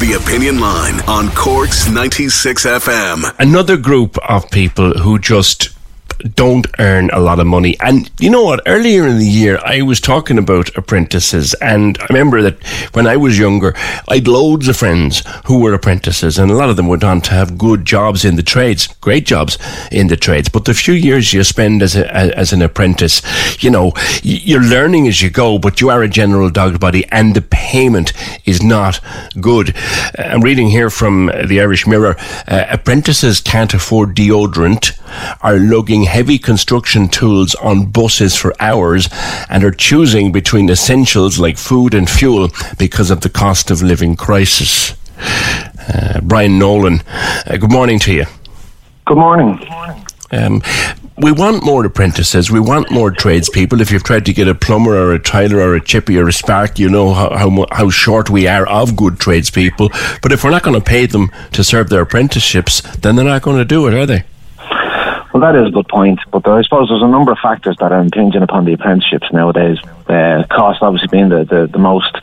The Opinion Line on Corks 96 FM. another group of people who just don't earn a lot of money. And you know what? Earlier in the year, I was talking about apprentices, and I remember that when I was younger, I had loads of friends who were apprentices, and a lot of them went on to have good jobs in the trades, great jobs in the trades. But the few years you spend as a, as an apprentice, you know, you're learning as you go, but you are a general dog body, and the payment is not good. Uh, I'm reading here from the Irish Mirror: uh, apprentices can't afford deodorant, are lugging heavy construction tools on buses for hours, and are choosing between essentials like food and fuel because of the cost of living crisis. Uh, Brian Nolan, uh, good morning to you. Good morning. Good Um, we want more apprentices. We want more tradespeople. If you've tried to get a plumber or a tiler or a chippy or a spark, you know how, how, how short we are of good tradespeople. But if we're not going to pay them to serve their apprenticeships, then they're not going to do it, are they? Well, that is a good point, but I suppose there's a number of factors that are impinging upon the apprenticeships nowadays. Uh, cost obviously being the, the, the most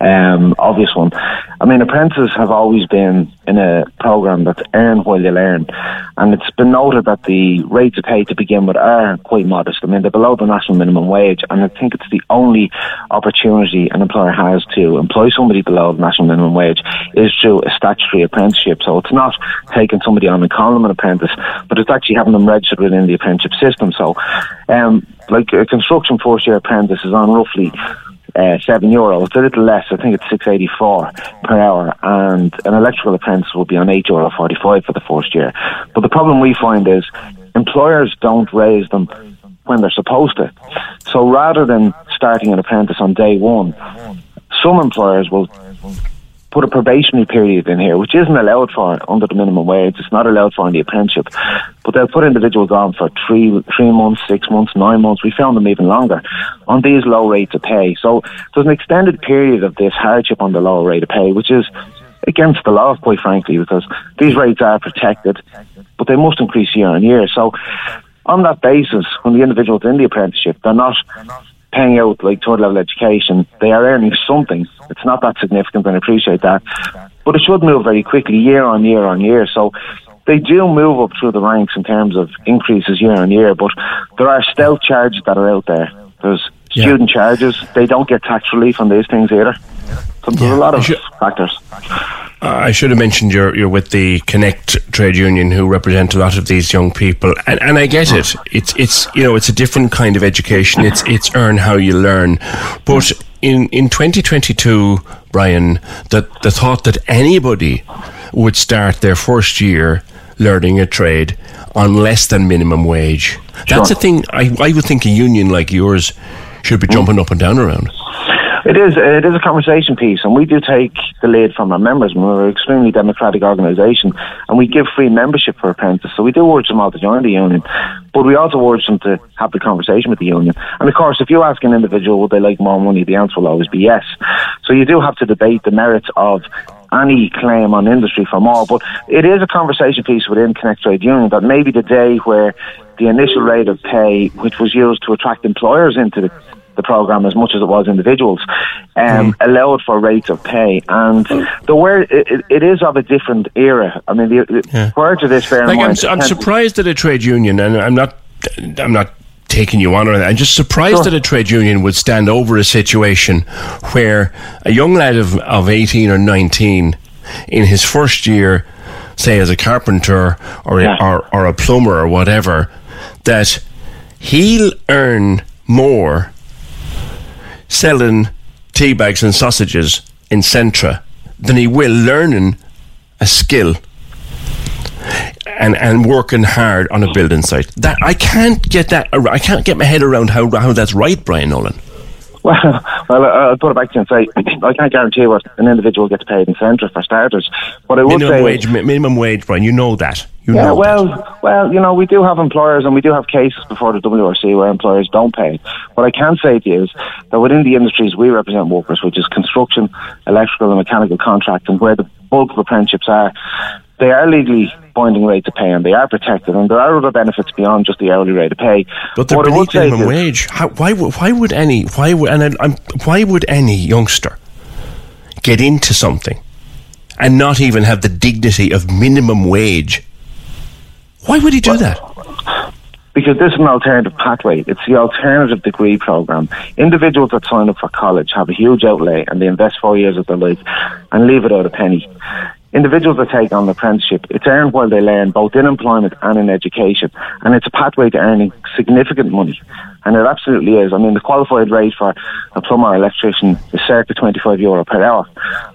um, obvious one. I mean, apprentices have always been in a program that's earn while you learn, and it's been noted that the rates of pay to begin with are quite modest. I mean, they're below the national minimum wage, and I think it's the only opportunity an employer has to employ somebody below the national minimum wage is through a statutory apprenticeship. So it's not taking somebody on and calling them an apprentice, but it's actually having them registered within the apprenticeship system. So, um, like a construction first year apprentice is on roughly uh, seven euro. It's a little less. I think it's six eighty four per hour, and an electrical apprentice will be on eight euro forty five for the first year. But the problem we find is employers don't raise them when they're supposed to. So rather than starting an apprentice on day one, some employers will put a probationary period in here, which isn't allowed for under the minimum wage. It's not allowed for in the apprenticeship. But they'll put individuals on for three three months, six months, nine months. We found them even longer on these low rates of pay. So there's an extended period of this hardship on the lower rate of pay, which is against the law, quite frankly, because these rates are protected, but they must increase year on year. So on that basis, when the individual's in the apprenticeship, they're not paying out like third level education, they are earning something. It's not that significant, and I appreciate that. But it should move very quickly, year on year on year. So they do move up through the ranks in terms of increases year on year, but there are stealth charges that are out there. There's Yeah. student charges. They don't get tax relief on these things either. So there's Yeah. a lot of should- factors. I should have mentioned you're you're with the Connect trade union who represent a lot of these young people, and and I get it. It's it's you know it's a different kind of education. It's it's earn how you learn, but in in 2022, Brian, that the thought that anybody would start their first year learning a trade on less than minimum wage. That's a thing. I I would think a union like yours should be jumping up and down around. It is it is a conversation piece, and we do take the lead from our members. We're an extremely democratic organisation, and we give free membership for apprentices. So we do urge them all to join the union, but we also urge them to have the conversation with the union. And of course, if you ask an individual would they like more money, the answer will always be yes. So you do have to debate the merits of any claim on industry for more, but it is a conversation piece within Connect Trade Union that maybe the day where the initial rate of pay, which was used to attract employers into the the program as much as it was individuals, um, allowed for rates of pay. And the word it, it- is of a different era. I mean, the, the- prior to this, in Like I'm, I'm surprised that a trade union, and I'm not, I'm not taking you on. I'm just surprised Sure. that a trade union would stand over a situation where a young lad of, of 18 or 19 in his first year, say as a carpenter or, Yeah. or, or a plumber or whatever, that he'll earn more selling tea bags and sausages in Centra than he will learning a skill and and working hard on a building site. That I can't get that. I can't get my head around how how that's right, Brian Nolan. Well, well, I- I'll put it back to you and say I can't guarantee what an individual gets paid in Centra for starters. But I would Minimum say, wage, mi- minimum wage, Brian. You know that. You yeah, know well, that. well, you know, we do have employers and we do have cases before the WRC where employers don't pay. What I can say to you is that within the industries we represent workers, which is construction, electrical, and mechanical contracting, where the bulk of apprenticeships are, they are legally binding rates of pay and they are protected, and there are other benefits beyond just the hourly rate of pay. But they're What I would beneath minimum wage. How, why would why would any why would and I'm, why would any youngster get into something and not even have the dignity of minimum wage? Why would he do that? because this is an alternative pathway. It's the alternative degree program. Individuals that sign up for college have a huge outlay and they invest four years of their life and leave without a penny. Individuals that take on the apprenticeship, it's earned while they learn both in employment and in education. And it's a pathway to earning significant money. And it absolutely is. I mean, the qualified rate for a plumber or electrician is circa 25 euro per hour,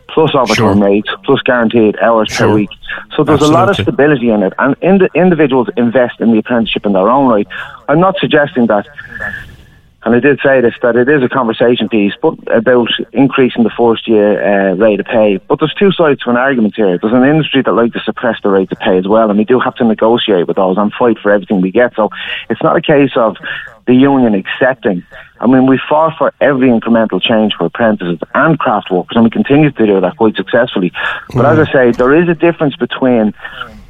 plus overtime Sure. rates, plus guaranteed hours per week. So there's a lot of stability in it, and ind- individuals invest in the apprenticeship in their own right. I'm not suggesting that, and I did say this, that it is a conversation piece, but about increasing the first year uh, rate of pay. But there's two sides to an argument here. There's an industry that like to suppress the rate of pay as well, and we do have to negotiate with those and fight for everything we get. So it's not a case of the union accepting. I mean, we fought for every incremental change for apprentices and craft workers, and we continue to do that quite successfully. But as I say, there is a difference between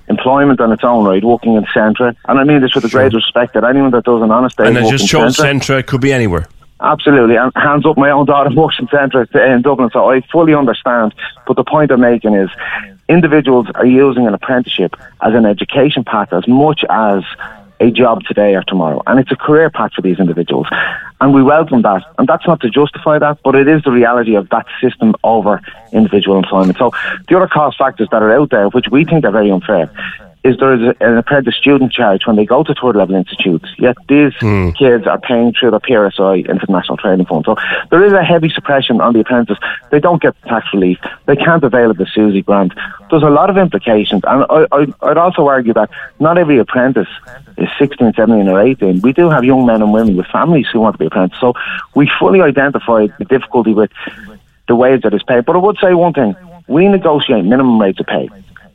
employment on its own right, working in Centra, and I mean this with the greatest respect that anyone that does an honest day And I just chose Centra, Centra. It could be anywhere. Absolutely, and hands up, my own daughter works in Centra in Dublin, so I fully understand. But the point I'm making is, individuals are using an apprenticeship as an education path as much as a job today or tomorrow, and it's a career path for these individuals, and we welcome that. And that's not to justify that, but it is the reality of that system over individual employment. So the other cost factors that are out there, which we think are very unfair, is there is an apprentice student charge when they go to third level institutes. Yet these hmm. kids are paying through the PRSI International Training Fund. So there is a heavy suppression on the apprentices. They don't get tax relief. They can't avail of the SUSI grant. There's a lot of implications. And I, I, I'd also argue that not every apprentice is 16, 17 or 18. We do have young men and women with families who want to be apprentices. So we fully identify the difficulty with the wage that is paid. But I would say one thing. We negotiate minimum rates of pay.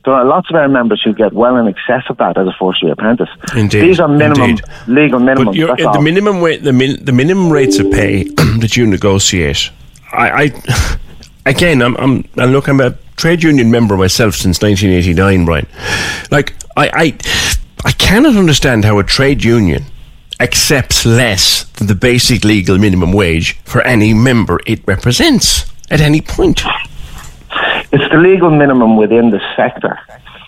There are lots of our members who get well in excess of that as a first year apprentice. Indeed, These are minimum, indeed. legal minimums. But you're, uh, the all. minimum rate, the, min, the minimum rates of pay that you negotiate. I, I again, I'm, I'm, and look, I'm a trade union member myself since 1989, Brian. Like, I, I, I cannot understand how a trade union accepts less than the basic legal minimum wage for any member it represents at any point. It's the legal minimum within the sector.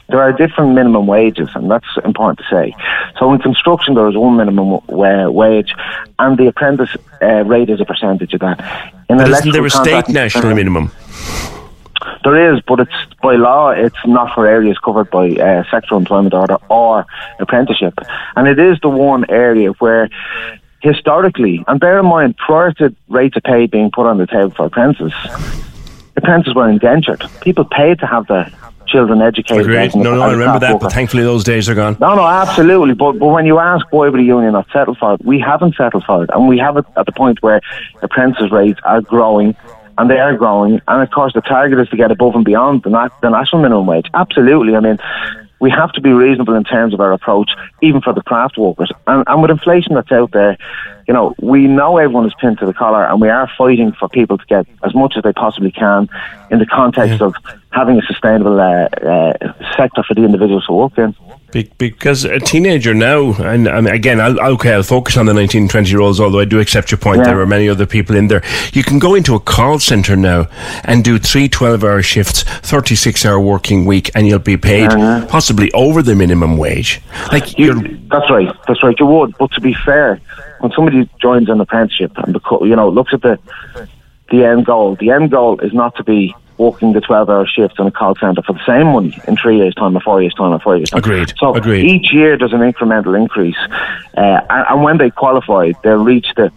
There are different minimum wages, and that's important to say. So in construction, there is one minimum wa- wage, and the apprentice uh, rate is a percentage of that. In But isn't there a state national minimum? There is, but it's by law. It's not for areas covered by uh, sectoral employment order or apprenticeship, and it is the one area where. Historically, and bear in mind, prior to rates of pay being put on the table for apprentices, apprentices were indentured. People paid to have their children educated. Agreed. No, no, I remember that, worker. but thankfully those days are gone. No, no, absolutely. But but when you ask why would a union not settle for it, we haven't settled for it, and we have it at the point where apprentice rates are growing, and they are growing, and of course the target is to get above and beyond the, na- the national minimum wage. Absolutely. I mean. We have to be reasonable in terms of our approach, even for the craft workers. And, and with inflation that's out there, you know, we know everyone is pinned to the collar and we are fighting for people to get as much as they possibly can in the context of having a sustainable uh, uh, sector for the individuals to work in. Be- because a teenager now, and, and again, I'll, okay, I'll focus on the 19, 20 year olds, although I do accept your point. Yeah. There are many other people in there. You can go into a call centre now and do three 12 hour shifts, 36 hour working week, and you'll be paid possibly over the minimum wage. Like, You, you're, that's right. That's right. You would. But to be fair, when somebody joins an apprenticeship and you know looks at the the end goal, the end goal is not to be working the 12 hour shifts in a call centre for the same money in three years' time or four years' time or four years' time. Agreed. So Agreed. each year there's an incremental increase. Uh, and, and when they qualify, they'll reach the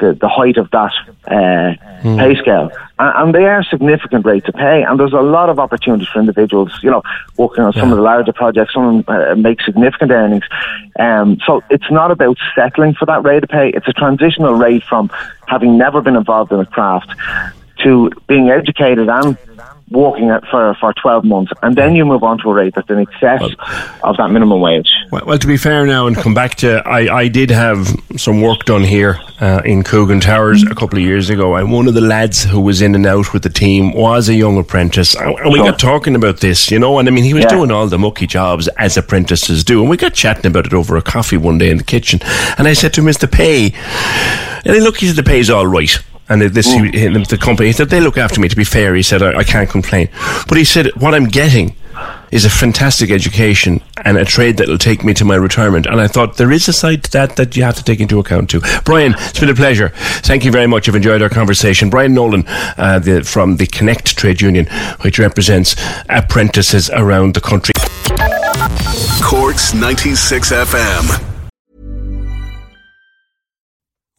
the, the height of that uh, mm. pay scale. And, they are significant rates of pay. And there's a lot of opportunities for individuals, you know, working on yeah. some of the larger projects. Some of uh, make significant earnings. Um, so it's not about settling for that rate of pay. It's a transitional rate from having never been involved in a craft to being educated and working at for, for 12 months, and then you move on to a rate that's in excess well, of that minimum wage. Well, well, to be fair now, and come back to, I, I did have some work done here uh, in Coogan Towers a couple of years ago, and one of the lads who was in and out with the team was a young apprentice, and, we sure. got talking about this, you know, and I mean, he was yeah. doing all the mucky jobs as apprentices do, and we got chatting about it over a coffee one day in the kitchen, and I said to him, "Mr. Pay," and he looked, he said, "The pay's all right." And this he, the company he said they look after me. To be fair, he said I, I can't complain, but he said what I'm getting is a fantastic education and a trade that will take me to my retirement. And I thought there is a side to that that you have to take into account too. Brian, it's been a pleasure. Thank you very much. I've enjoyed our conversation. Brian Nolan uh, the, from the Connect Trade Union, which represents apprentices around the country. Corks 96 FM.